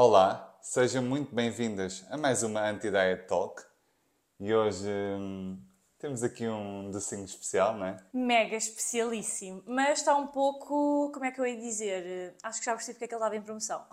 Olá, sejam muito bem-vindas a mais uma Anti-Diet Talk. E hoje hum, temos aqui um docinho especial, não é? Mega especialíssimo, mas está um pouco, como é que eu ia dizer? Acho que já percebi porque é que ele estava em promoção.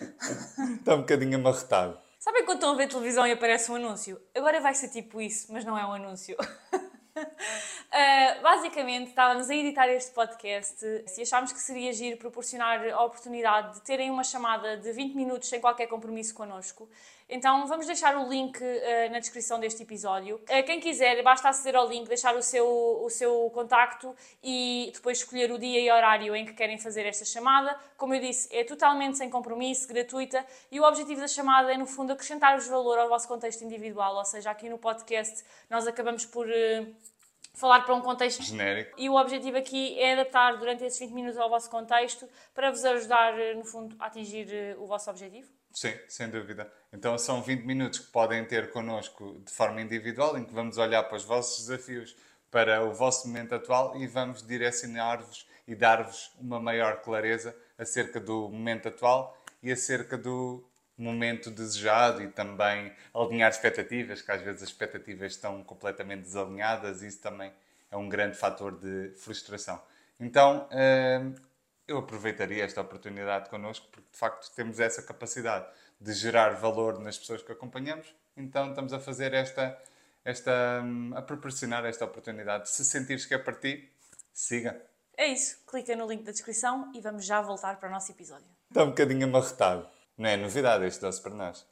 Está um bocadinho amarretado. Sabem quando estão a ver televisão e aparece um anúncio? Agora vai ser tipo isso, mas não é um anúncio. Uh, basicamente, estávamos a editar este podcast e achámos que seria giro proporcionar a oportunidade de terem uma chamada de 20 minutos sem qualquer compromisso connosco. Então, vamos deixar o link uh, na descrição deste episódio. Uh, quem quiser, basta aceder ao link, deixar o seu, o seu contacto e depois escolher o dia e horário em que querem fazer esta chamada. Como eu disse, é totalmente sem compromisso, gratuita e o objetivo da chamada é, no fundo, acrescentar-vos valor ao vosso contexto individual. Ou seja, aqui no podcast nós acabamos por falar para um contexto genérico. E o objetivo aqui é adaptar durante esses 20 minutos ao vosso contexto para vos ajudar, no fundo, a atingir o vosso objetivo. Sim, sem dúvida. Então são 20 minutos que podem ter connosco de forma individual, em que vamos olhar para os vossos desafios, para o vosso momento atual e vamos direcionar-vos e dar-vos uma maior clareza acerca do momento atual e acerca do momento desejado e também alinhar expectativas, que às vezes as expectativas estão completamente desalinhadas e isso também é um grande fator de frustração. Então, hum, eu aproveitaria esta oportunidade connosco porque de facto temos essa capacidade de gerar valor nas pessoas que acompanhamos, então estamos a fazer esta, esta hum, a proporcionar esta oportunidade. Se sentires que é para ti, siga. É isso, clica no link da descrição e vamos já voltar para o nosso episódio. Está um bocadinho amarretado. Não é novidade este doce para nós.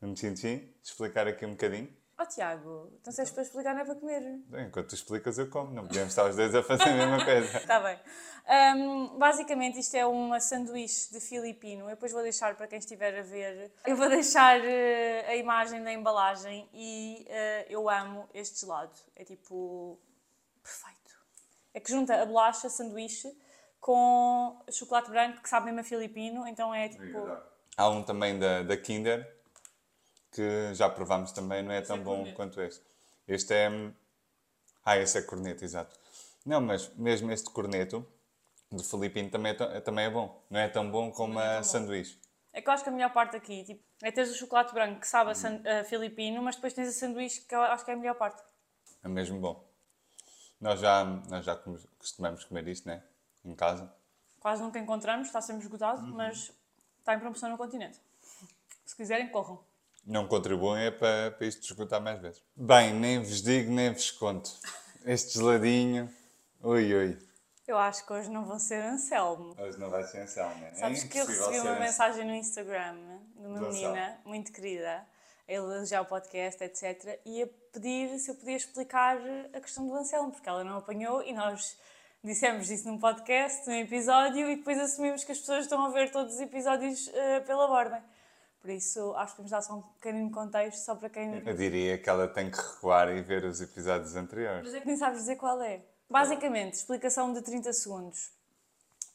Vamos sim, explicar aqui um bocadinho. Oh Tiago, então se és para explicar não é para comer. Bem, enquanto tu explicas eu como, não podemos estar os dois a fazer a mesma coisa. Está bem. Um, basicamente isto é uma sanduíche de filipino. Eu depois vou deixar para quem estiver a ver. Eu vou deixar uh, a imagem da embalagem e uh, eu amo este gelado. É tipo perfeito. É que junta a bolacha, sanduíche com chocolate branco que sabe mesmo a filipino, então é tipo. Há um também da, da Kinder que já provámos também, não é tão é bom corneto. quanto este. Este é. Ah, esse é corneto, exato. Não, mas mesmo este corneto de filipino também é, também é bom. Não é tão bom como é a sanduíche. É que eu acho que a melhor parte aqui tipo, é teres o chocolate branco que sabe a, a filipino, mas depois tens a sanduíche que eu acho que é a melhor parte. É mesmo bom. Nós já, nós já costumamos comer isto, não é? em casa. Quase nunca encontramos, está sempre esgotado, uhum. mas está em promoção no continente. Se quiserem, corram. Não contribuem é para, para isto esgotar mais vezes. Bem, nem vos digo, nem vos conto. Este geladinho, ui, ui. Eu acho que hoje não vão ser Anselmo. Hoje não vai ser Anselmo, né? Sabes é que eu recebi uma mensagem no Instagram de uma menina muito querida, ele já o podcast, etc. E a pedir se eu podia explicar a questão do Anselmo, porque ela não apanhou e nós dissemos isso num podcast, num episódio, e depois assumimos que as pessoas estão a ver todos os episódios uh, pela ordem. Por isso, acho que podemos dar só um pequenino contexto, só para quem... Eu diria que ela tem que recuar e ver os episódios anteriores. Mas é que nem sabes dizer qual é. Basicamente, explicação de 30 segundos.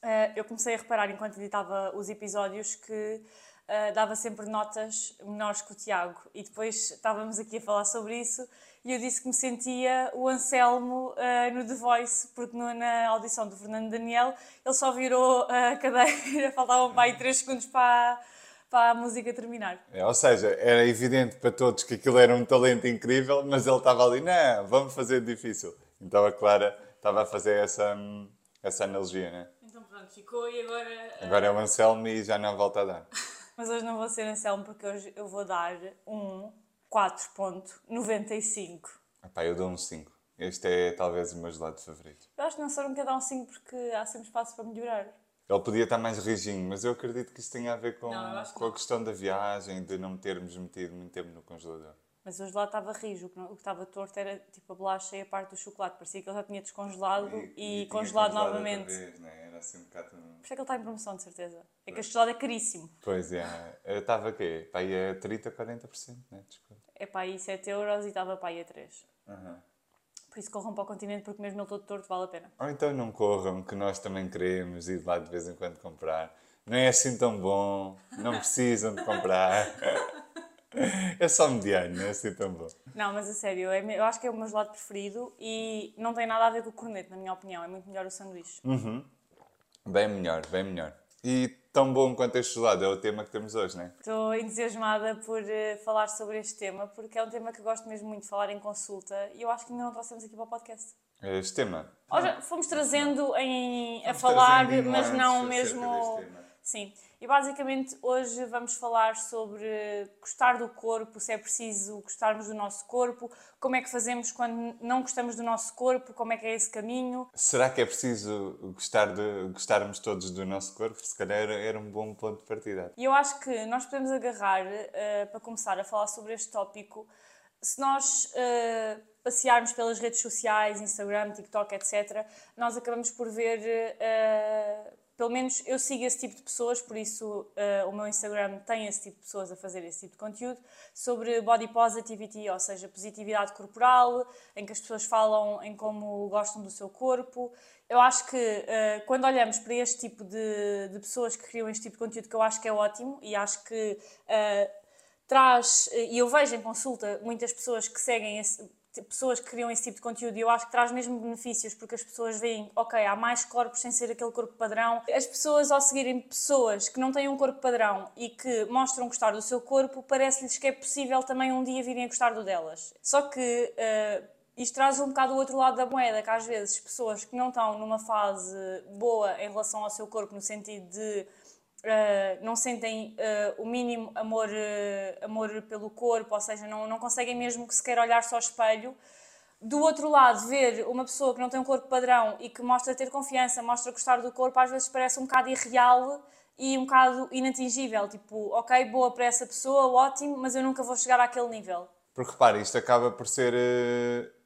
Uh, eu comecei a reparar, enquanto editava os episódios, que uh, dava sempre notas menores que o Tiago. E depois estávamos aqui a falar sobre isso e eu disse que me sentia o Anselmo uh, no The Voice, porque no, na audição do Fernando Daniel ele só virou a cadeira, faltavam para aí 3 segundos para, para a música terminar. É, ou seja, era evidente para todos que aquilo era um talento incrível, mas ele estava ali, não, vamos fazer difícil. Então a Clara estava a fazer essa, essa analogia, né? Então pronto, ficou e agora. Uh... Agora é o Anselmo e já não volta a dar. mas hoje não vou ser Anselmo porque hoje eu vou dar um 4.95. Epá, eu dou um 5. Este é talvez o meu gelado favorito. Eu acho que não só não quer dar um 5 porque há sempre espaço para melhorar. Ele podia estar mais rijinho, mas eu acredito que isso tem a ver com, não, com a questão da viagem, de não termos metido muito tempo no congelador. Mas o gelado estava rijo, o que estava torto era tipo a bolacha e a parte do chocolate. Parecia que ele já tinha descongelado e, e, e congelado, congelado novamente. Vez, né? Era assim um bocado. Por isso é que ele está em promoção, de certeza. É que este gelado é caríssimo. Pois é. Estava quê? Para aí a 30, 40%, né? Desculpa é para aí 7 euros e estava para aí a 3. Uhum. Por isso corram para o continente, porque mesmo ele todo torto vale a pena. Ou então não corram, que nós também queremos ir lá de vez em quando comprar. Não é assim tão bom, não precisam de comprar. É só mediano, não é assim tão bom. Não, mas a sério, é eu acho que é o meu gelado preferido e não tem nada a ver com o corneto, na minha opinião. É muito melhor o sanduíche. Uhum. Bem melhor, bem melhor. E tão bom quanto este gelado é o tema que temos hoje, não é? Estou entusiasmada por uh, falar sobre este tema, porque é um tema que eu gosto mesmo muito de falar em consulta e eu acho que ainda não trouxemos aqui para o podcast. Este tema? já fomos trazendo em, a falar, mas não mesmo. Sim. E basicamente hoje vamos falar sobre gostar do corpo, se é preciso gostarmos do nosso corpo, como é que fazemos quando não gostamos do nosso corpo, como é que é esse caminho. Será que é preciso gostar de, gostarmos todos do nosso corpo? Se calhar era, era um bom ponto de partida. E eu acho que nós podemos agarrar, uh, para começar a falar sobre este tópico, se nós uh, passearmos pelas redes sociais, Instagram, TikTok, etc., nós acabamos por ver uh, pelo menos eu sigo esse tipo de pessoas, por isso uh, o meu Instagram tem esse tipo de pessoas a fazer esse tipo de conteúdo sobre body positivity, ou seja, positividade corporal, em que as pessoas falam em como gostam do seu corpo. Eu acho que uh, quando olhamos para este tipo de, de, pessoas que criam este tipo de conteúdo, que eu acho que é ótimo e acho que uh, traz, e eu vejo em consulta muitas pessoas que seguem esse, pessoas que criam esse tipo de conteúdo e eu acho que traz mesmo benefícios porque as pessoas veem, ok, há mais corpos sem ser aquele corpo padrão. As pessoas, ao seguirem pessoas que não têm um corpo padrão e que mostram gostar do seu corpo, parece-lhes que é possível também um dia virem a gostar do delas. Só que uh, isto traz um bocado o outro lado da moeda, que às vezes pessoas que não estão numa fase boa em relação ao seu corpo, no sentido de Uh, não sentem uh, o mínimo amor, uh, amor pelo corpo, ou seja, não, não conseguem mesmo que sequer olhar-se ao espelho. Do outro lado, ver uma pessoa que não tem um corpo padrão e que mostra ter confiança, mostra gostar do corpo, às vezes parece um bocado irreal e um bocado inatingível. Tipo, ok, boa para essa pessoa, ótimo, mas eu nunca vou chegar àquele nível. Porque repare, isto acaba por ser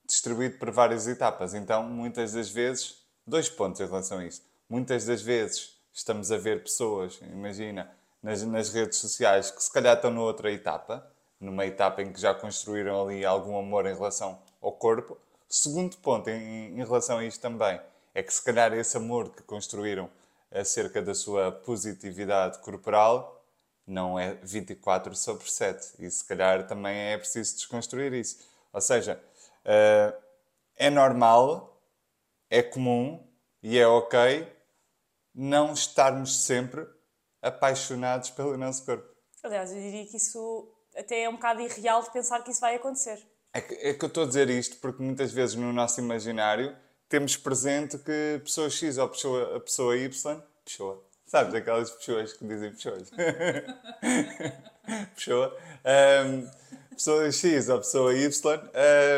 distribuído por várias etapas, então muitas das vezes, dois pontos em relação a isto. Muitas das vezes estamos a ver pessoas, imagina, nas, nas redes sociais que se calhar estão noutra etapa, numa etapa em que já construíram ali algum amor em relação ao corpo. Segundo ponto em, em relação a isto também é que se calhar esse amor que construíram acerca da sua positividade corporal não é 24 sobre 7 e se calhar também é preciso desconstruir isso. Ou seja, uh, é normal, é comum e é ok não estarmos sempre apaixonados pelo nosso corpo. Aliás, eu diria que isso até é um bocado irreal de pensar que isso vai acontecer. É que, é que eu estou a dizer isto porque muitas vezes no nosso imaginário temos presente que pessoa X ou pessoa, a pessoa Y, pessoa, sabes, aquelas pessoas que dizem pessoas, pessoa, um, pessoa X ou pessoa Y,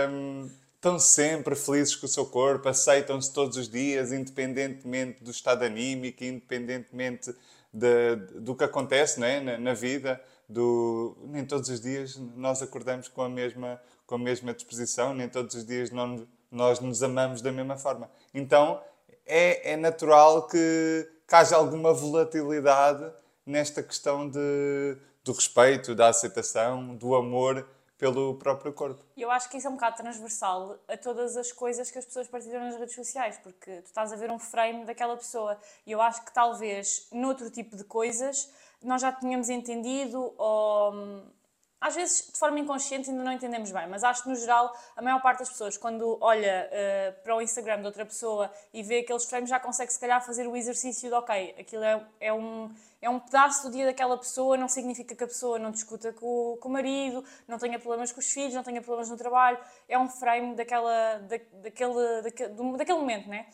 um, estão sempre felizes com o seu corpo, aceitam-se todos os dias, independentemente do estado anímico, independentemente de, do que acontece não é? na, na, vida. Do, nem todos os dias nós acordamos com a mesma, com a mesma disposição, nem todos os dias não, nós nos amamos da mesma forma. Então é, é natural que, que haja alguma volatilidade nesta questão de, do respeito, da aceitação, do amor pelo próprio corpo. E eu acho que isso é um bocado transversal a todas as coisas que as pessoas partilham nas redes sociais, porque tu estás a ver um frame daquela pessoa e eu acho que talvez noutro tipo de coisas nós já tínhamos entendido ou hum, às vezes de forma inconsciente ainda não entendemos bem, mas acho que no geral a maior parte das pessoas, quando olha uh, para o Instagram de outra pessoa e vê aqueles frames, já consegue se calhar fazer o exercício de ok, aquilo é, é, um, é um pedaço do dia daquela pessoa, não significa que a pessoa não discuta com, com o marido, não tenha problemas com os filhos, não tenha problemas no trabalho, é um frame daquela, da, daquele, daquele, daquele momento, né?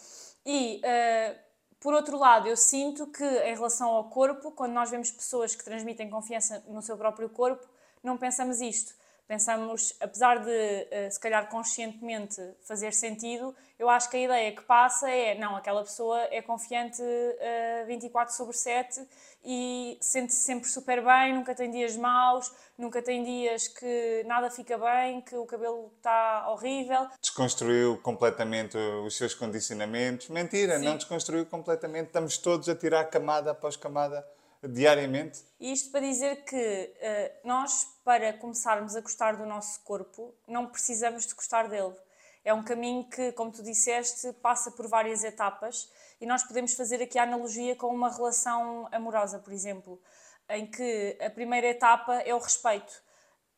E. Uh, por outro lado, eu sinto que em relação ao corpo, quando nós vemos pessoas que transmitem confiança no seu próprio corpo, não pensamos isto. Pensamos, apesar de eh, se calhar conscientemente fazer sentido, eu acho que a ideia que passa é: não, aquela pessoa é confiante 24 eh, sobre 7 e sente-se sempre super bem, nunca tem dias maus, nunca tem dias que nada fica bem, que o cabelo está horrível. Desconstruiu completamente os seus condicionamentos. Mentira, Sim. não desconstruiu completamente. Estamos todos a tirar camada após camada diariamente. Isto para dizer que uh, nós, para começarmos a gostar do nosso corpo, não precisamos de gostar dele. É um caminho que, como tu disseste, passa por várias etapas e nós podemos fazer aqui a analogia com uma relação amorosa, por exemplo, em que a primeira etapa é o respeito.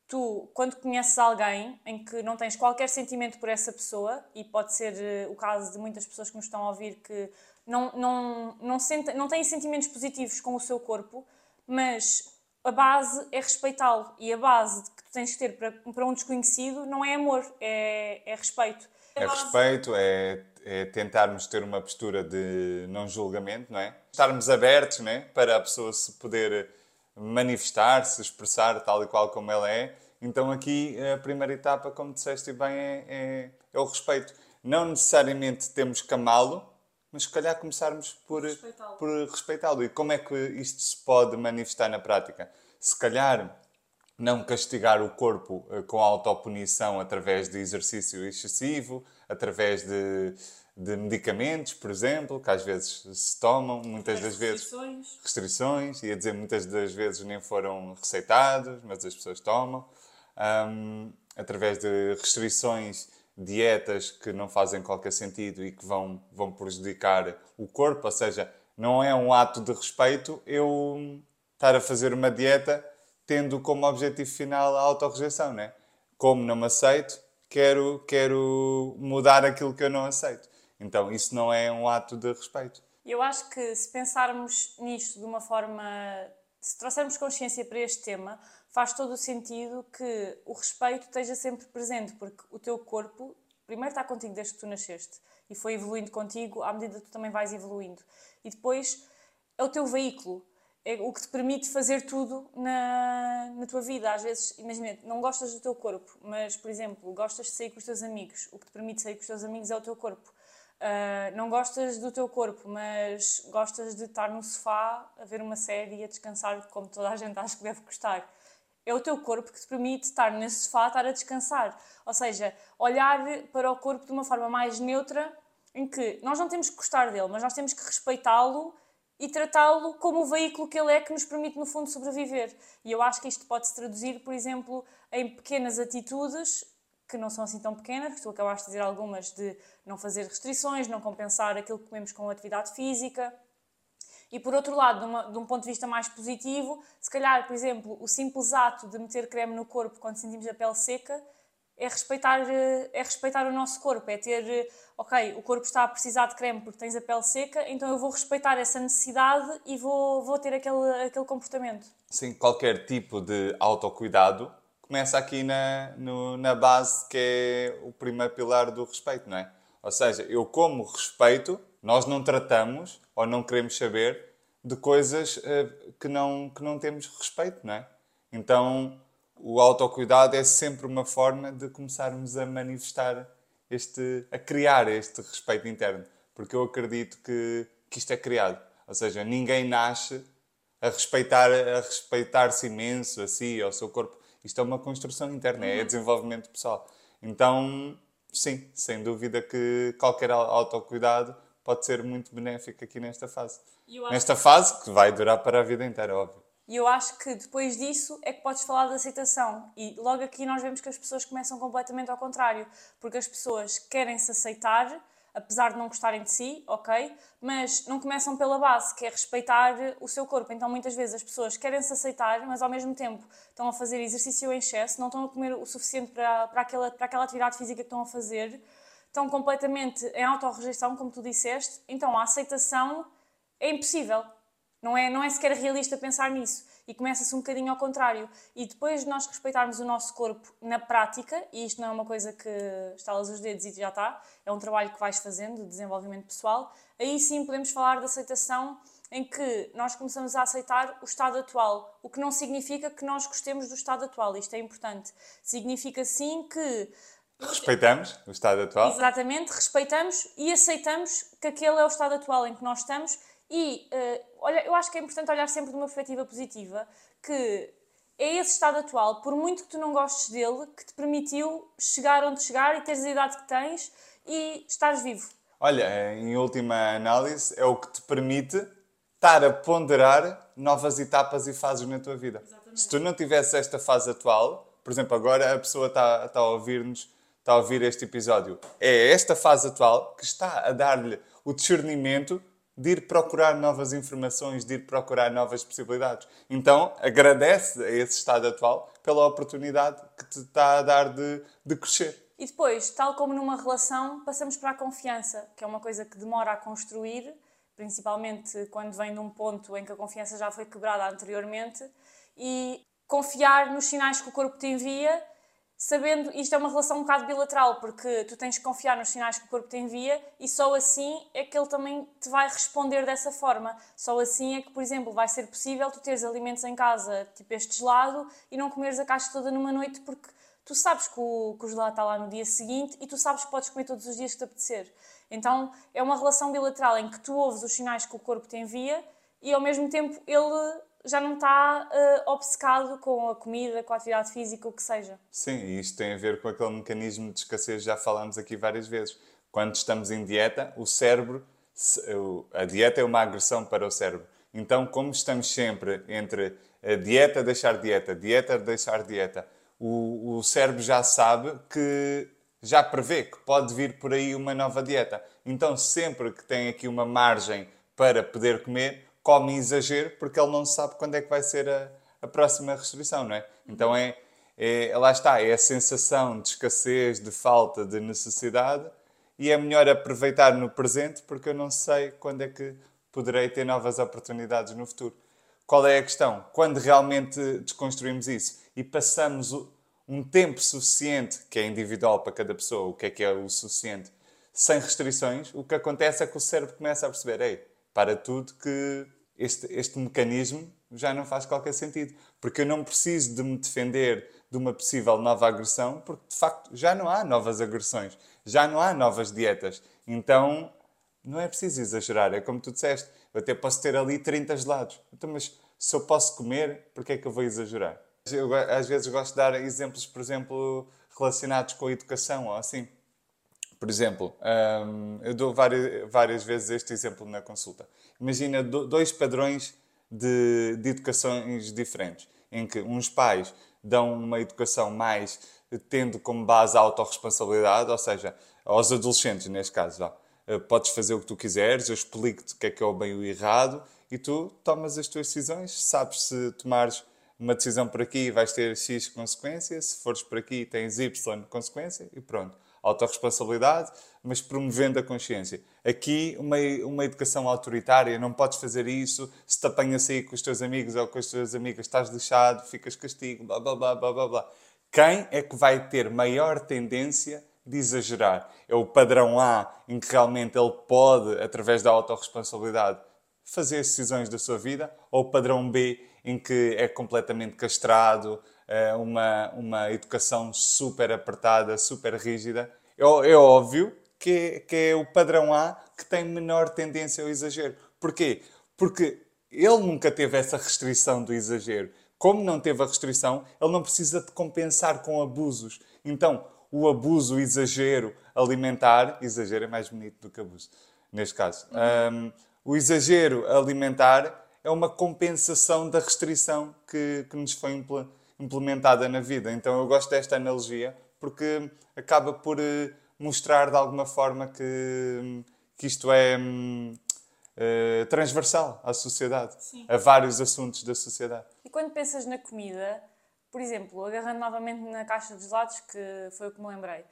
tu, quando conheces alguém em que não tens qualquer sentimento por essa pessoa, e pode ser uh, o caso de muitas pessoas que nos estão a ouvir que não, não, não, sente, não têm sentimentos positivos com o seu corpo, mas a base é respeitá-lo. E a base que tu tens que ter para, para um desconhecido não é amor, é, é respeito. É respeito, é, é, tentarmos ter uma postura de não julgamento, não é? Estarmos abertos não é? para a pessoa se poder manifestar, se expressar tal e qual como ela é. Então aqui a primeira etapa, como disseste bem, é, é, é o respeito. Não necessariamente temos que amá-lo, mas se calhar começarmos por respeitá-lo. Por respeitá-lo. E como é que isto se pode manifestar na prática? Se calhar não castigar o corpo eh, com autopunição através de exercício excessivo, através de, de medicamentos, por exemplo, que às vezes se tomam, muitas das vezes restrições, ia dizer muitas das vezes nem foram receitados, mas as pessoas tomam, um, através de restrições dietas que não fazem qualquer sentido e que vão, vão prejudicar o corpo, ou seja, não é um ato de respeito eu estar a fazer uma dieta tendo como objetivo final a autorrejeição, né? Como não me aceito, quero, quero mudar aquilo que eu não aceito. Então, isso não é um ato de respeito. Eu acho que se pensarmos nisto de uma forma. Se trouxermos consciência para este tema, faz todo o sentido que o respeito esteja sempre presente, porque o teu corpo, primeiro, está contigo desde que tu nasceste e foi evoluindo contigo à medida que tu também vais evoluindo. E depois é o teu veículo, é o que te permite fazer tudo na, na tua vida. Às vezes, imagina, não gostas do teu corpo, mas, por exemplo, gostas de sair com os teus amigos. O que te permite sair com os teus amigos é o teu corpo. Uh, não gostas do teu corpo, mas gostas de estar no sofá a ver uma série e a descansar, como toda a gente acha que deve gostar é o teu corpo que te permite estar nesse sofá, estar a descansar. Ou seja, olhar para o corpo de uma forma mais neutra, em que nós não temos que gostar dele, mas nós temos que respeitá-lo e tratá-lo como o veículo que ele é que nos permite, no fundo, sobreviver. E eu acho que isto pode se traduzir, por exemplo, em pequenas atitudes que não são assim tão pequenas, que tu acabaste de dizer algumas de não fazer restrições, não compensar aquilo que comemos com atividade física, e por outro lado, de, uma, de, um ponto de vista mais positivo, se calhar, por exemplo, o simples ato de meter creme no corpo quando sentimos a pele seca é respeitar, eh, é respeitar o nosso corpo, é ter, eh, ok, o corpo está a precisar de creme porque tens a pele seca, então eu vou respeitar essa necessidade e vou, vou ter aquele, aquele comportamento. Sim, qualquer tipo de autocuidado começa aqui na, no, na base que é o primeiro pilar do respeito, não é? Ou seja, eu como respeito, nós não tratamos ou não queremos saber de coisas uh, que, não, que não temos respeito, não é? Então, o autocuidado é sempre uma forma de começarmos a manifestar este, a criar este respeito interno, porque eu acredito que, que isto é criado. Ou seja, ninguém nasce a respeitar a respeitar-se imenso a si, ao seu corpo. Isto é uma construção interna, é uhum. desenvolvimento pessoal. Então, sim, sem dúvida que qualquer autocuidado pode ser muito benéfico aqui nesta fase. Nesta fase que vai durar para a vida inteira, óbvio. E eu acho que depois disso é que podes falar da aceitação. E logo aqui nós vemos que as pessoas começam completamente ao contrário, porque as pessoas querem se aceitar, apesar de não gostarem de si, ok? Mas não começam pela base, que é respeitar o seu corpo. Então muitas vezes as pessoas querem se aceitar, mas ao mesmo tempo estão a fazer exercício em excesso, não estão a comer o suficiente para, para, aquela, para aquela atividade física que estão a fazer estão completamente em autorrejeição, como tu disseste, então a aceitação é impossível. Não é, não é sequer realista pensar nisso. E começa-se um bocadinho ao contrário. E depois de nós respeitarmos o nosso corpo na prática, e isto não é uma coisa que estalas os dedos e já está, é um trabalho que vais fazendo de desenvolvimento pessoal, aí sim podemos falar de aceitação em que nós começamos a aceitar o estado atual, o que não significa que nós gostemos do estado atual, isto é importante. Significa sim que Respeitamos o estado atual? Exatamente, respeitamos e aceitamos que aquele é o estado atual em que nós estamos e uh, olha, eu acho que é importante olhar sempre de uma perspectiva positiva que é esse estado atual, por muito que tu não gostes dele, que te permitiu chegar onde chegar e teres a idade que tens e estares vivo. Olha, em última análise, é o que te permite estar a ponderar novas etapas e fases na tua vida. Exatamente. Se tu não tivesse esta fase atual, por exemplo, agora a pessoa está, está a ouvir-nos está a ouvir este episódio, é esta fase atual que está a dar-lhe o discernimento de ir procurar novas informações, de ir procurar novas possibilidades. Então, agradece a esse estado atual pela oportunidade que te está a dar de, de crescer. E depois, tal como numa relação, passamos para a confiança, que é uma coisa que demora a construir, principalmente quando vem de um ponto em que a confiança já foi quebrada anteriormente, e confiar nos sinais que o corpo te envia sabendo, isto é uma relação um bocado bilateral, porque tu tens que confiar nos sinais que o corpo te envia e só assim é que ele também te vai responder dessa forma. Só assim é que, por exemplo, vai ser possível tu teres alimentos em casa, tipo este gelado, e não comeres a caixa toda numa noite, porque tu sabes que o, que o gelado está lá no dia seguinte e tu sabes que podes comer todos os dias que te apetecer. Então é uma relação bilateral em que tu ouves os sinais que o corpo te envia e ao mesmo tempo ele já não está uh, obcecado com a comida, com a atividade física, o que seja. Sim, e isto tem a ver com aquele mecanismo de escassez que já falámos aqui várias vezes. Quando estamos em dieta, o cérebro, a dieta é uma agressão para o cérebro. Então, como estamos sempre entre dieta, deixar dieta, dieta, deixar dieta, o, o cérebro já sabe que já prevê que pode vir por aí uma nova dieta. Então, sempre que tem aqui uma margem para poder comer, come em exagero porque ele não sabe quando é que vai ser a, a próxima restrição, não é? Então é, é, lá está, é a sensação de escassez, de falta, de necessidade e é melhor aproveitar no presente porque eu não sei quando é que poderei ter novas oportunidades no futuro. Qual é a questão? Quando realmente desconstruímos isso e passamos um tempo suficiente, que é individual para cada pessoa, o que é que é o suficiente, sem restrições, o que acontece é que o cérebro começa a perceber: ei, para tudo que este, este mecanismo já não faz qualquer sentido. Porque eu não preciso de me defender de uma possível nova agressão, porque de facto já não há novas agressões, já não há novas dietas. Então não é preciso exagerar. É como tu disseste, eu até posso ter ali 30 gelados. Então, mas se eu posso comer, por que é que eu vou exagerar? Eu às vezes gosto de dar exemplos, por exemplo, relacionados com a educação ou assim. Por exemplo, um, eu dou várias, várias vezes este exemplo na consulta. Imagina dois padrões de, de educações diferentes, em que uns pais dão uma educação mais tendo como base a autorresponsabilidade, ou seja, aos adolescentes, neste caso, eh, podes fazer o que tu quiseres, eu explico-te o que é que é o bem e o errado, e tu tomas as tuas decisões, sabes se tomares uma decisão por aqui vais ter X consequência, se fores por aqui tens Y consequência, e pronto autorresponsabilidade, mas promovendo a consciência. Aqui, uma, uma educação autoritária, não podes fazer isso, se te apanhas aí com os teus amigos ou com as tuas amigas, estás lixado, ficas castigo, blá blá blá blá blá blá. Quem é que vai ter maior tendência de exagerar? É o padrão A, em que realmente ele pode, através da autorresponsabilidade, fazer as decisões da sua vida, ou o padrão B, em que é completamente castrado, uma, uma educação super apertada, super rígida, é, é óbvio que é, que é o padrão A que tem menor tendência ao exagero. Porquê? Porque ele nunca teve essa restrição do exagero. Como não teve a restrição, ele não precisa de compensar com abusos. Então, o abuso, o exagero alimentar, exagero é mais bonito do que abuso, neste caso. Uhum. Um, o exagero alimentar é uma compensação da restrição que, que nos foi implementada implementada na vida. Então eu gosto desta analogia porque acaba por eh, mostrar de alguma forma que, que isto é uh, transversal à sociedade, Sim. a vários assuntos da sociedade. E quando pensas na comida, por exemplo, agarrando novamente na caixa de gelados, que foi o que me lembrei,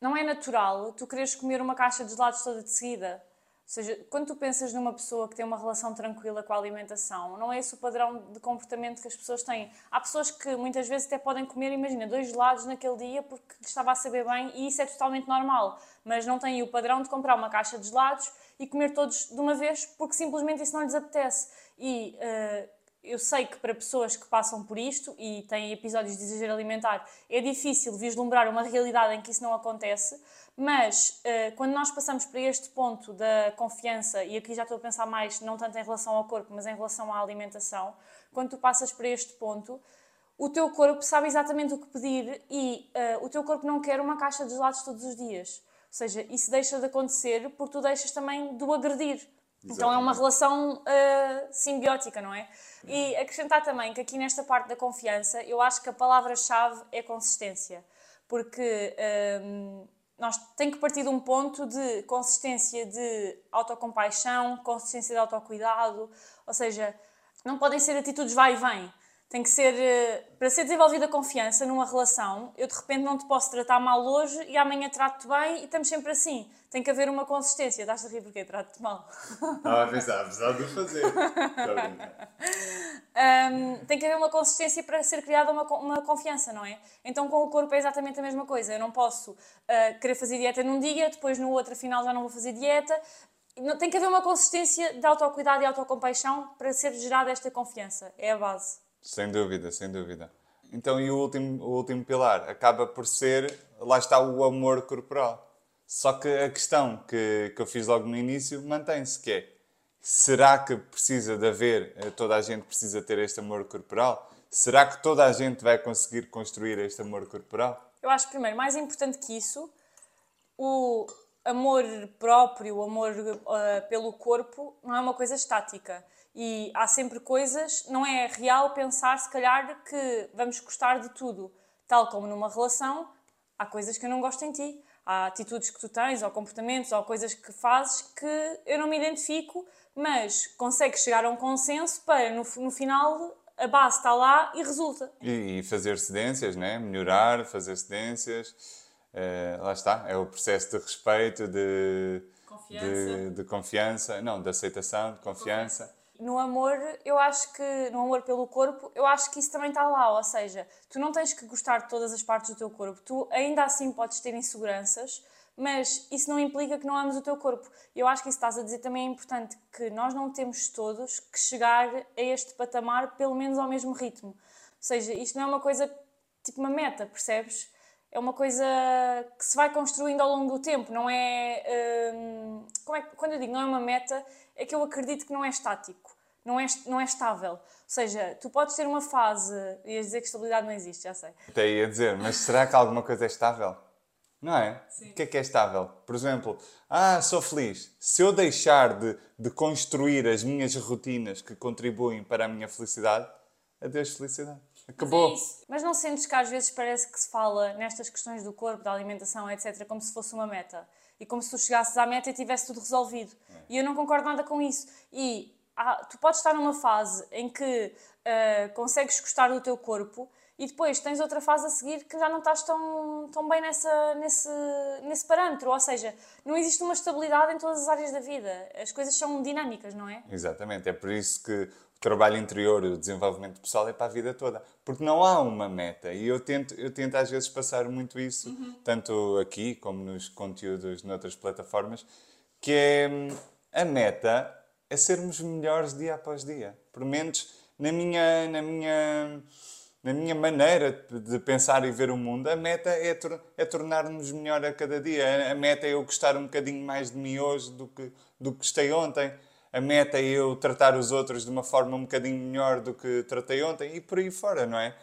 não é natural tu quereres comer uma caixa de gelados toda de seguida. Seja, quando tu pensas numa pessoa que tem uma relação tranquila com a alimentação, não é esse o padrão de comportamento que as pessoas têm. Há pessoas que muitas vezes até podem comer, imagina, dois gelados naquele dia porque estava a saber bem e isso é totalmente normal, mas não têm o padrão de comprar uma caixa de gelados e comer todos de uma vez porque simplesmente isso não lhes apetece. E uh, eu sei que para pessoas que passam por isto e têm episódios de exagero alimentar é difícil vislumbrar uma realidade em que isso não acontece, mas uh, quando nós passamos para este ponto da confiança, e aqui já estou a pensar mais não tanto em relação ao corpo, mas em relação à alimentação, quando tu passas para este ponto, o teu corpo sabe exatamente o que pedir e uh, o teu corpo não quer uma caixa de gelados todos os dias. Ou seja, isso deixa de acontecer porque tu deixas também de o agredir. Exatamente. Então é uma relação uh, simbiótica, não é? E acrescentar também que aqui nesta parte da confiança, eu acho que a palavra-chave é consistência. Porque um, nós tem que partir de um ponto de consistência de autocompaixão, consistência de autocuidado, ou seja, não podem ser atitudes vai e vem. Tem que ser, eh, para ser desenvolvida confiança numa relação, eu de repente não te posso tratar mal hoje e amanhã trato-te bem e estamos sempre assim. Tem que haver uma consistência. Estás a rir porque trato-te mal. Ah, apesar, apesar de fazer. um, tem que haver uma consistência para ser criada uma, uma confiança, não é? Então com o corpo é exatamente a mesma coisa. Eu não posso uh, querer fazer dieta num dia, depois no outro afinal já não vou fazer dieta. Tem que haver uma consistência de autocuidado e autocompaixão para ser gerada esta confiança. É a base. Sem dúvida, sem dúvida. Então, e o último, o último pilar acaba por ser, lá está o amor corporal. Só que a questão que, que eu fiz logo no início mantém-se, que é, será que precisa de haver, eh, toda a gente precisa ter este amor corporal? Será que toda a gente vai conseguir construir este amor corporal? Eu acho, primeiro, mais importante que isso, o amor próprio, o amor uh, pelo corpo, não é uma coisa estática e há sempre coisas, não é real pensar se calhar que vamos gostar de tudo. Tal como numa relação, há coisas que eu não gosto em ti, há atitudes que tu tens, ou comportamentos, ou coisas que fazes que eu não me identifico, mas consegues chegar a um consenso para no, no final a base está lá e resulta. E, e fazer cedências, né? melhorar, fazer cedências, é, lá está, é o processo de respeito, de confiança, de, de confiança não, de aceitação, de confiança. No amor, eu acho que, no amor pelo corpo, eu acho que isso também está lá. Ou seja, tu não tens que gostar de todas as partes do teu corpo. Tu ainda assim podes ter inseguranças, mas isso não implica que não ames o teu corpo. Eu acho que isso estás a dizer também é importante, que nós não temos todos que chegar a este patamar pelo menos ao mesmo ritmo. Ou seja, isto não é uma coisa tipo uma meta, percebes? É uma coisa que se vai construindo ao longo do tempo, não é. Hum, como é quando eu digo não é uma meta, é que eu acredito que não é estático, não é, não é estável. Ou seja, tu podes ter uma fase, ias dizer que estabilidade não existe, já sei. Até ia dizer, mas será que alguma coisa é estável? Não é? Sim. O que é que é estável? Por exemplo, ah, sou feliz. Se eu deixar de, de construir as minhas rotinas que contribuem para a minha felicidade, adeus felicidade. Acabou. Mas, é Mas não sentes que às vezes parece que se fala nestas questões do corpo, da alimentação, etc., como se fosse uma meta? E como se tu chegasses à meta e tivesse tudo resolvido. É. E eu não concordo nada com isso. E ah, tu podes estar numa fase em que uh, consegues gostar do teu corpo e depois tens outra fase a seguir que já não estás tão, tão bem nessa, nesse, nesse parâmetro. Ou seja, não existe uma estabilidade em todas as áreas da vida. As coisas são dinâmicas, não é? Exatamente. É por isso que trabalho interior o desenvolvimento pessoal é para a vida toda. Porque não há uma meta. E eu tento, eu tento às vezes passar muito isso, uhum. tanto aqui como nos conteúdos noutras plataformas, que é hum, a meta é sermos melhores dia após dia. Pelo menos na minha, na minha, na minha maneira de pensar e ver o mundo, a meta é, tor é tornar-nos melhor a cada dia. A meta é eu gostar um bocadinho mais de mim hoje do que, do que gostei ontem a meta é eu tratar os outros de uma forma um bocadinho melhor do que tratei ontem e por aí fora, não é?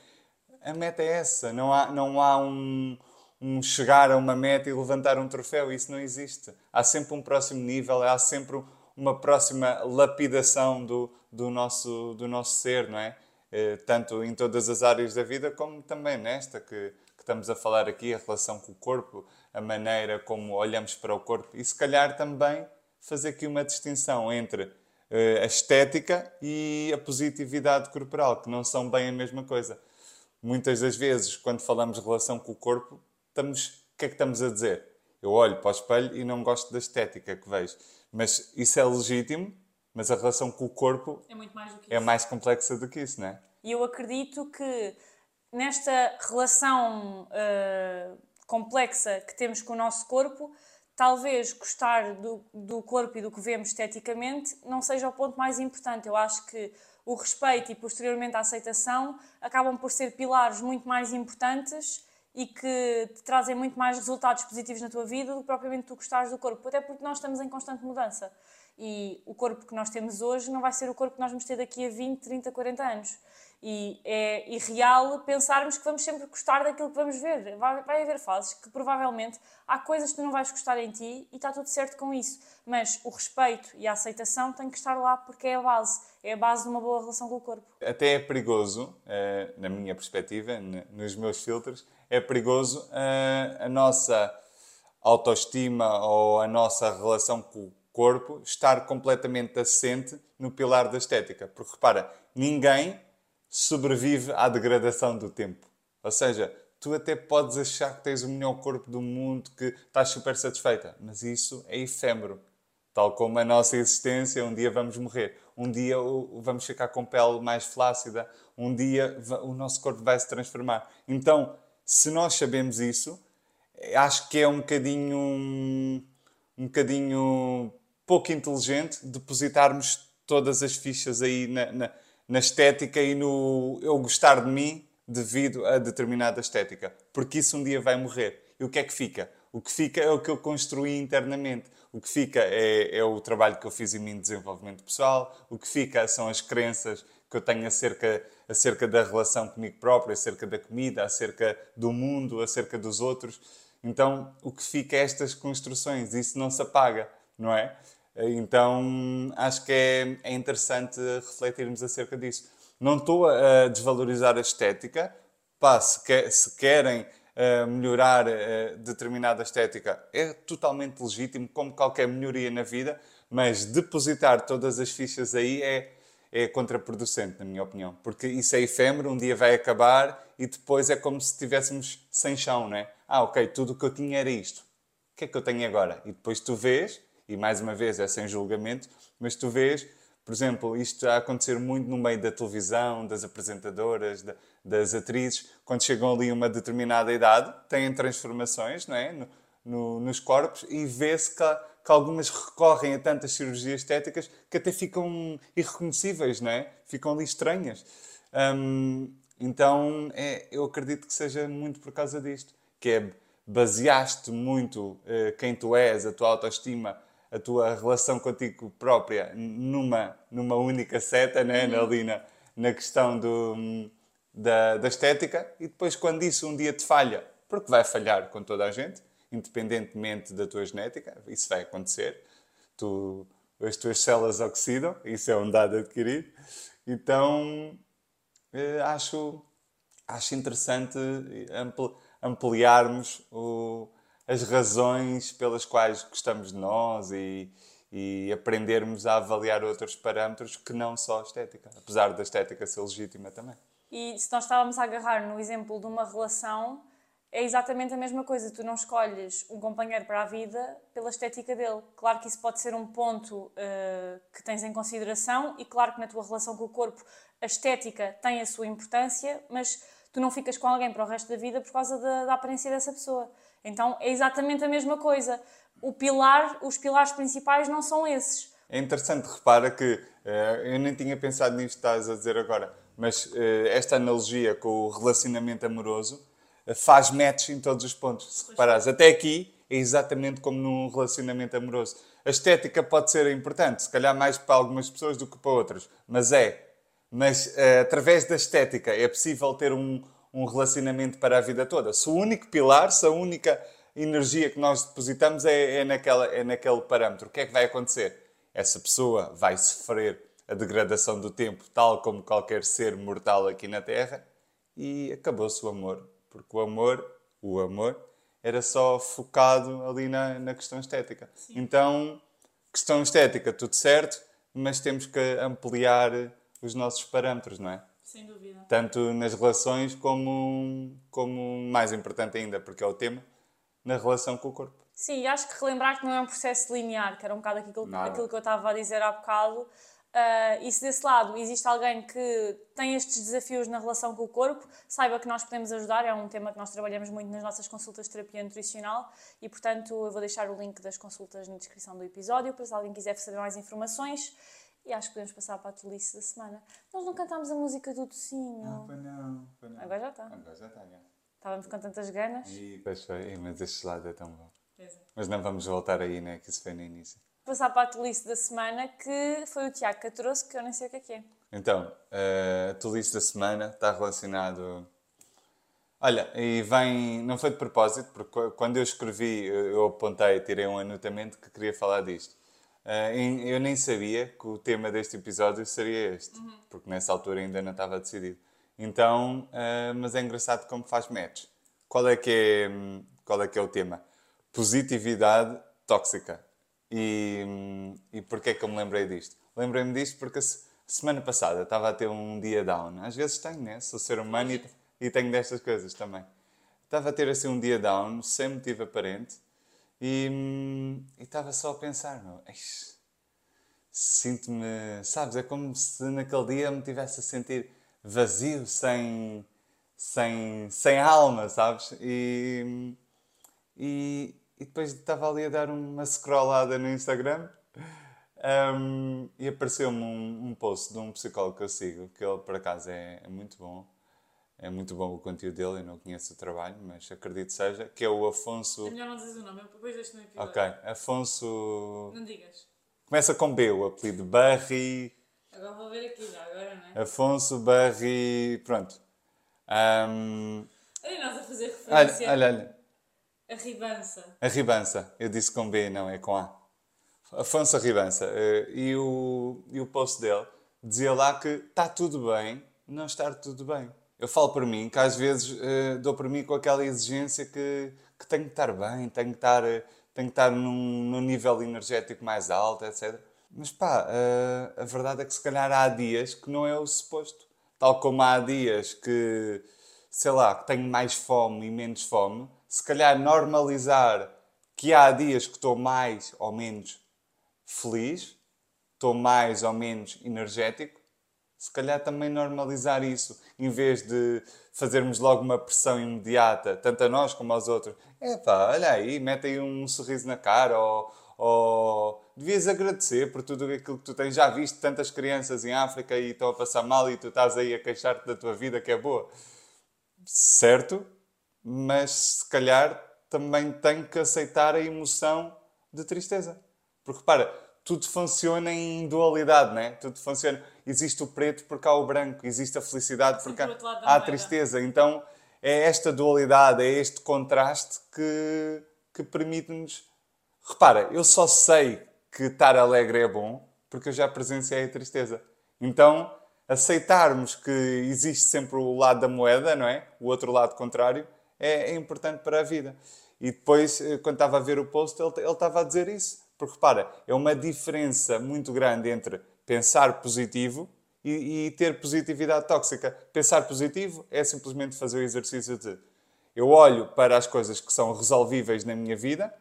A meta é essa. Não há, não há um, um chegar a uma meta e levantar um troféu. Isso não existe. Há sempre um próximo nível, há sempre uma próxima lapidação do, do, nosso, do nosso ser, não é? Eh, tanto em todas as áreas da vida como também nesta que, que estamos a falar aqui, a relação com o corpo, a maneira como olhamos para o corpo e se calhar também fazer aqui uma distinção entre uh, a estética e a positividade corporal, que não são bem a mesma coisa. Muitas das vezes, quando falamos de relação com o corpo, estamos, o que é que estamos a dizer? Eu olho para o espelho e não gosto da estética que vejo. Mas isso é legítimo, mas a relação com o corpo é, muito mais, do que é isso. mais complexa do que isso, não é? E eu acredito que nesta relação uh, complexa que temos com o nosso corpo, talvez gostar do, do corpo e do que vemos esteticamente não seja o ponto mais importante. Eu acho que o respeito e posteriormente a aceitação acabam por ser pilares muito mais importantes e que te trazem muito mais resultados positivos na tua vida do que propriamente tu gostares do corpo, até porque nós estamos em constante mudança. E o corpo que nós temos hoje não vai ser o corpo que nós vamos ter daqui a 20, 30, 40 anos. E é irreal pensarmos que vamos sempre gostar daquilo que vamos ver. Vai, vai haver fases que provavelmente há coisas que tu não vais gostar em ti e está tudo certo com isso. Mas o respeito e a aceitação têm que estar lá porque é a base. É a base de uma boa relação com o corpo. Até é perigoso, eh, na minha perspectiva, nos meus filtros, é perigoso eh, a nossa autoestima ou a nossa relação com o corpo estar completamente assente no pilar da estética. Porque repara, ninguém sobrevive à degradação do tempo. Ou seja, tu até podes achar que tens o melhor corpo do mundo, que estás super satisfeita, mas isso é efêmero. Tal como a nossa existência, um dia vamos morrer, um dia vamos ficar com pele mais flácida, um dia o nosso corpo vai se transformar. Então, se nós sabemos isso, acho que é um bocadinho um, bocadinho pouco inteligente depositarmos todas as fichas aí na, na, na estética e no eu gostar de mim devido a determinada estética, porque isso um dia vai morrer. E o que é que fica? O que fica é o que eu construí internamente. O que fica é, é o trabalho que eu fiz em mim de desenvolvimento pessoal. O que fica são as crenças que eu tenho acerca, acerca da relação comigo próprio, acerca da comida, acerca do mundo, acerca dos outros. Então, o que fica é estas construções. Isso não se apaga, não é? Então, acho que é, é interessante refletirmos acerca disso. Não estou a desvalorizar a estética. Pá, se, quer, se querem uh, melhorar uh, determinada estética, é totalmente legítimo, como qualquer melhoria na vida, mas depositar todas as fichas aí é, é contraproducente, na minha opinião. Porque isso é efêmero, um dia vai acabar e depois é como se estivéssemos sem chão, não é? Ah, ok, tudo o que eu tinha era isto. O que é que eu tenho agora? E depois tu vês, e mais uma vez é sem julgamento, mas tu vês por exemplo, isto a acontecer muito no meio da televisão, das apresentadoras, das atrizes, quando chegam ali a uma determinada idade, têm transformações não é? no, no, nos corpos e vê-se que, que, algumas recorrem a tantas cirurgias estéticas que até ficam irreconhecíveis, não é? ficam ali estranhas. Hum, então, é, eu acredito que seja muito por causa disto, que é baseaste muito uh, quem tu és, a tua autoestima, a tua relação contigo própria numa, numa única seta, né? Uhum. ali na, na questão do, da, da estética, e depois, quando isso um dia te falha, porque vai falhar com toda a gente, independentemente da tua genética, isso vai acontecer, tu, as tuas células oxidam, isso é um dado adquirido, então eh, acho, acho interessante ampliarmos o as razões pelas quais gostamos de nós e, e aprendermos a avaliar outros parâmetros que não só a estética, apesar da estética ser legítima também. E se nós estávamos a agarrar no exemplo de uma relação, é exatamente a mesma coisa. Tu não escolhes um companheiro para a vida pela estética dele. Claro que isso pode ser um ponto uh, que tens em consideração, e claro que na tua relação com o corpo a estética tem a sua importância, mas tu não ficas com alguém para o resto da vida por causa da, da aparência dessa pessoa. Então é exatamente a mesma coisa. O pilar, os pilares principais não são esses. É interessante, repara que uh, eu nem tinha pensado nisto que estás a dizer agora, mas uh, esta analogia com o relacionamento amoroso uh, faz match em todos os pontos. Se reparares, até aqui é exatamente como num relacionamento amoroso. A estética pode ser importante, se calhar mais para algumas pessoas do que para outras, mas é. Mas através da estética é possível ter um, um relacionamento para a vida toda. Se o único pilar, se a única energia que nós depositamos é, é, naquela, é naquele parâmetro, o que é que vai acontecer? Essa pessoa vai sofrer a degradação do tempo, tal como qualquer ser mortal aqui na Terra, e acabou-se o amor. Porque o amor, o amor, era só focado ali na, na questão estética. Sim. Então, questão estética, tudo certo, mas temos que ampliar os nossos parâmetros, não é? Sem dúvida. Tanto nas relações como, como mais importante ainda, porque é o tema, na relação com o corpo. Sim, acho que relembrar que não é um processo linear, que era um bocado aquilo, aquilo que eu estava a dizer há bocado. Uh, e se desse lado existe alguém que tem estes desafios na relação com o corpo, saiba que nós podemos ajudar. É um tema que nós trabalhamos muito nas nossas consultas de terapia nutricional e, portanto, eu vou deixar o link das consultas na descrição do episódio para se alguém quiser saber mais informações. E acho que podemos passar para a tolice da semana. Nós não cantámos a música do Tocinho. Ah, pois não, pois não. Agora já está. Agora já está, já. Estávamos com tantas ganas. E, pois foi, mas este lado é tão bom. É. Mas não vamos voltar aí, né? Que isso foi no início. Passar para a tolice da semana, que foi o Tiago que a trouxe, que eu nem sei o que é que é. Então, uh, a tolice da semana está relacionado... Olha, e vem... Não foi de propósito, porque quando eu escrevi, eu apontei, tirei um anotamento que queria falar disto. Uh, eu nem sabia que o tema deste episódio seria este, uhum. porque nessa altura ainda não estava decidido. Então, uh, mas é engraçado como faz match. Qual é que é, qual é, que é o tema? positividade tóxica. E, e porquê é que eu me lembrei disto? Lembrei-me disto porque semana passada estava a ter um dia down. Às vezes tenho, né? Sou ser humano e, e tenho destas coisas também. Estava a ter assim um dia down, sem motivo aparente, e, e estava só a pensar, meu, sinto-me, sabes, é como se naquele dia me tivesse a sentir vazio, sem, sem, sem alma, sabes? E, e, e depois estava ali a dar uma scrollada no Instagram um, e apareceu-me um, um, post de um psicólogo que eu sigo, que ele por acaso é, é, muito bom. É muito bom o conteúdo dele, eu não conheço o trabalho, mas acredito seja, que é o Afonso. É melhor não dizer o nome, depois deixo no episódio. Ok, Afonso. Não digas. Começa com B, o apelido Barry. Agora vou ver aqui já, agora não é? Afonso Barry. Pronto. Um... Olha nós a fazer referência. Olha, olha, olha. A ribança. A ribança. Eu disse com B, não, é com A. Afonso Ribança. Eh, e o, e o post dele dizia lá que está tudo bem não estar tudo bem. Eu falo por mim, que às vezes uh, dou por mim com aquela exigência que, que tenho que estar bem, tenho que estar, uh, tenho que estar num, num nível energético mais alto, etc. Mas pá, uh, a verdade é que se calhar há dias que não é o suposto. Tal como há dias que, sei lá, que tenho mais fome e menos fome, se calhar normalizar que há dias que estou mais ou menos feliz, estou mais ou menos energético, se calhar também normalizar isso, em vez de fazermos logo uma pressão imediata, tanto a nós como aos outros. É pá, olha aí, mete aí um sorriso na cara, ou, ou devias agradecer por tudo aquilo que tu tens. Já viste tantas crianças em África e estão a passar mal e tu estás aí a queixar-te da tua vida que é boa. Certo, mas se calhar também tenho que aceitar a emoção de tristeza. Porque repara, tudo funciona em dualidade, né? Tudo funciona. Existe o preto porque há o branco, existe a felicidade porque há, há a tristeza. Então é esta dualidade, é este contraste que, que permite-nos. Repara, eu só sei que estar alegre é bom porque eu já presenciei a tristeza. Então aceitarmos que existe sempre o lado da moeda, não é? O outro lado contrário, é, é importante para a vida. E depois, eh, quando estava a ver o post, ele, ele estava a dizer isso porque repara, é uma diferença muito grande entre pensar positivo e, e, ter positividade tóxica. Pensar positivo é simplesmente fazer o exercício de eu olho para as coisas que são resolvíveis na minha vida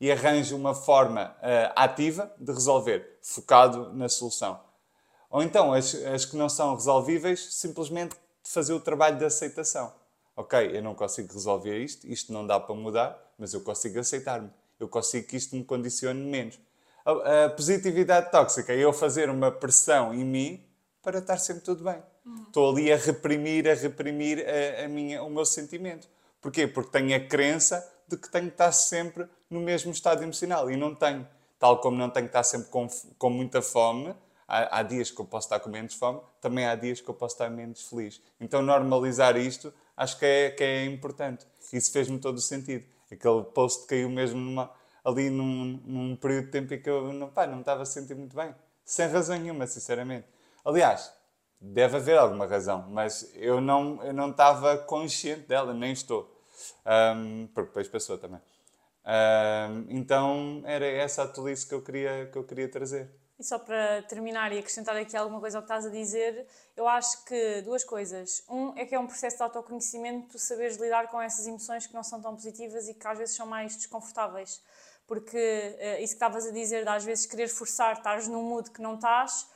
e arranjo uma forma uh, ativa de resolver, focado na solução. Ou então, as, as que não são resolvíveis, simplesmente fazer o trabalho de aceitação. Ok, eu não consigo resolver isto, isto não dá para mudar, mas eu consigo aceitar-me eu consigo que isto me condicione menos. A, positividade tóxica é eu fazer uma pressão em mim para estar sempre tudo bem. Estou ali a reprimir, a reprimir a, a, minha, o meu sentimento. Porquê? Porque tenho a crença de que tenho que estar sempre no mesmo estado emocional e não tenho. Tal como não tenho que estar sempre com, com muita fome, há, há, dias que eu posso estar com menos fome, também há dias que eu posso estar menos feliz. Então, normalizar isto acho que é, que é importante. Isso fez-me todo o sentido. Aquele post caiu mesmo numa, ali num, num, período de tempo em que eu não, pá, não me estava a sentir muito bem. Sem razão nenhuma, sinceramente. Aliás, deve haver alguma razão, mas eu não, eu não estava consciente dela, nem estou. Um, porque depois passou também. Um, então era essa a tolice que eu queria, que eu queria trazer. E só para terminar e acrescentar aqui alguma coisa ao que estás a dizer, eu acho que duas coisas. Um é que é um processo de autoconhecimento, tu saberes lidar com essas emoções que não são tão positivas e que às vezes são mais desconfortáveis. Porque uh, isso que estavas a dizer, de às vezes querer forçar, estás num mood que não estás,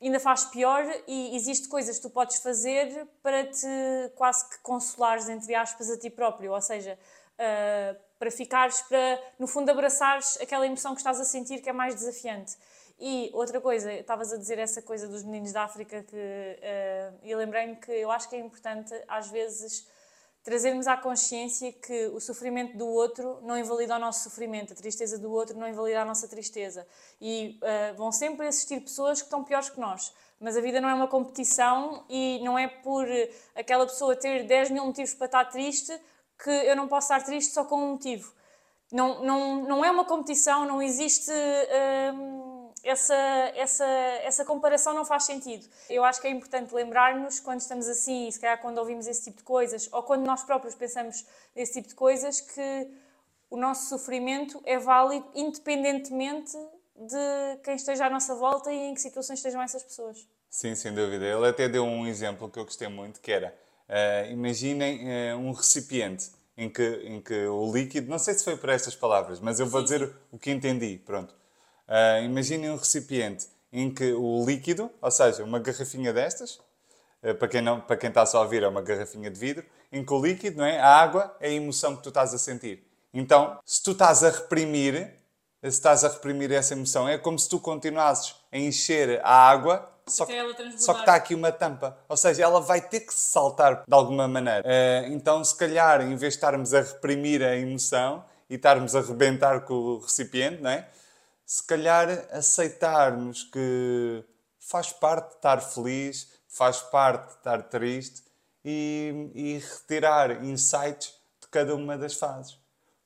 ainda faz pior e existe coisas que tu podes fazer para te quase que consolares, entre aspas, a ti próprio. Ou seja, uh, para ficares, para no fundo abraçares aquela emoção que estás a sentir que é mais desafiante. E outra coisa, estavas a dizer essa coisa dos meninos da África que uh, e lembrei-me que eu acho que é importante às vezes trazermos à consciência que o sofrimento do outro não invalida o nosso sofrimento, a tristeza do outro não invalida a nossa tristeza. E uh, vão sempre existir pessoas que estão piores que nós. Mas a vida não é uma competição e não é por aquela pessoa ter 10 mil motivos para estar triste que eu não posso estar triste só com um motivo. Não, não, não é uma competição, não existe. Uh, essa, essa, essa comparação não faz sentido. Eu acho que é importante lembrar-nos quando estamos assim, se calhar quando ouvimos esse tipo de coisas, ou quando nós próprios pensamos nesse tipo de coisas, que o nosso sofrimento é válido independentemente de quem esteja à nossa volta e em que situações estejam essas pessoas. Sim, sem dúvida. Ele até deu um exemplo que eu gostei muito, que era, uh, imaginem uh, um recipiente em que, em que o líquido, não sei se foi por estas palavras, mas eu vou sim, dizer o que entendi, pronto. Uh, imaginem um recipiente em que o líquido, ou seja, uma garrafinha destas, para quem, não, para quem está só a ouvir, é uma garrafinha de vidro, em que o líquido, não é? a água, é a emoção que tu estás a sentir. Então, se tu estás a reprimir, se estás a reprimir essa emoção, é como se tu continuasses a encher a água, só que, só que está aqui uma tampa. Ou seja, ela vai ter que se saltar de alguma maneira. Uh, então, se calhar, em vez de estarmos a reprimir a emoção e estarmos a rebentar com o recipiente, não é? Se calhar aceitarmos que faz parte estar feliz, faz parte estar triste e, e retirar insights de cada uma das fases.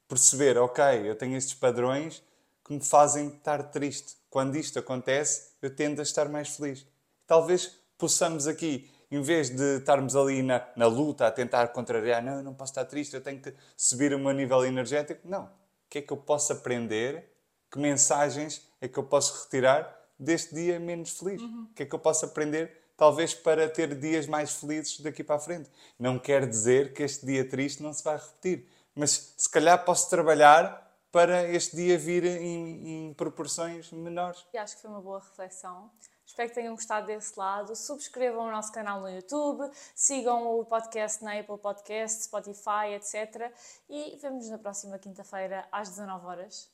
Perceber, ok, eu tenho estes padrões que me fazem estar triste. Quando isto acontece, eu tendo a estar mais feliz. Talvez possamos aqui, em vez de estarmos ali na, na luta, a tentar contrariar, não, eu não posso estar triste, eu tenho que subir o meu nível energético. Não. O que é que eu posso aprender? Que mensagens é que eu posso retirar deste dia menos feliz? Uhum. O que é que eu posso aprender talvez para ter dias mais felizes daqui para a frente. Não quer dizer que este dia triste não se vai repetir, mas se calhar posso trabalhar para este dia vir em, em proporções menores. E acho que foi uma boa reflexão. Espero que tenham gostado desse lado. Subscrevam o nosso canal no YouTube, sigam o podcast na Apple Podcast, Spotify, etc. E vemos-nos na próxima quinta-feira às 19 horas.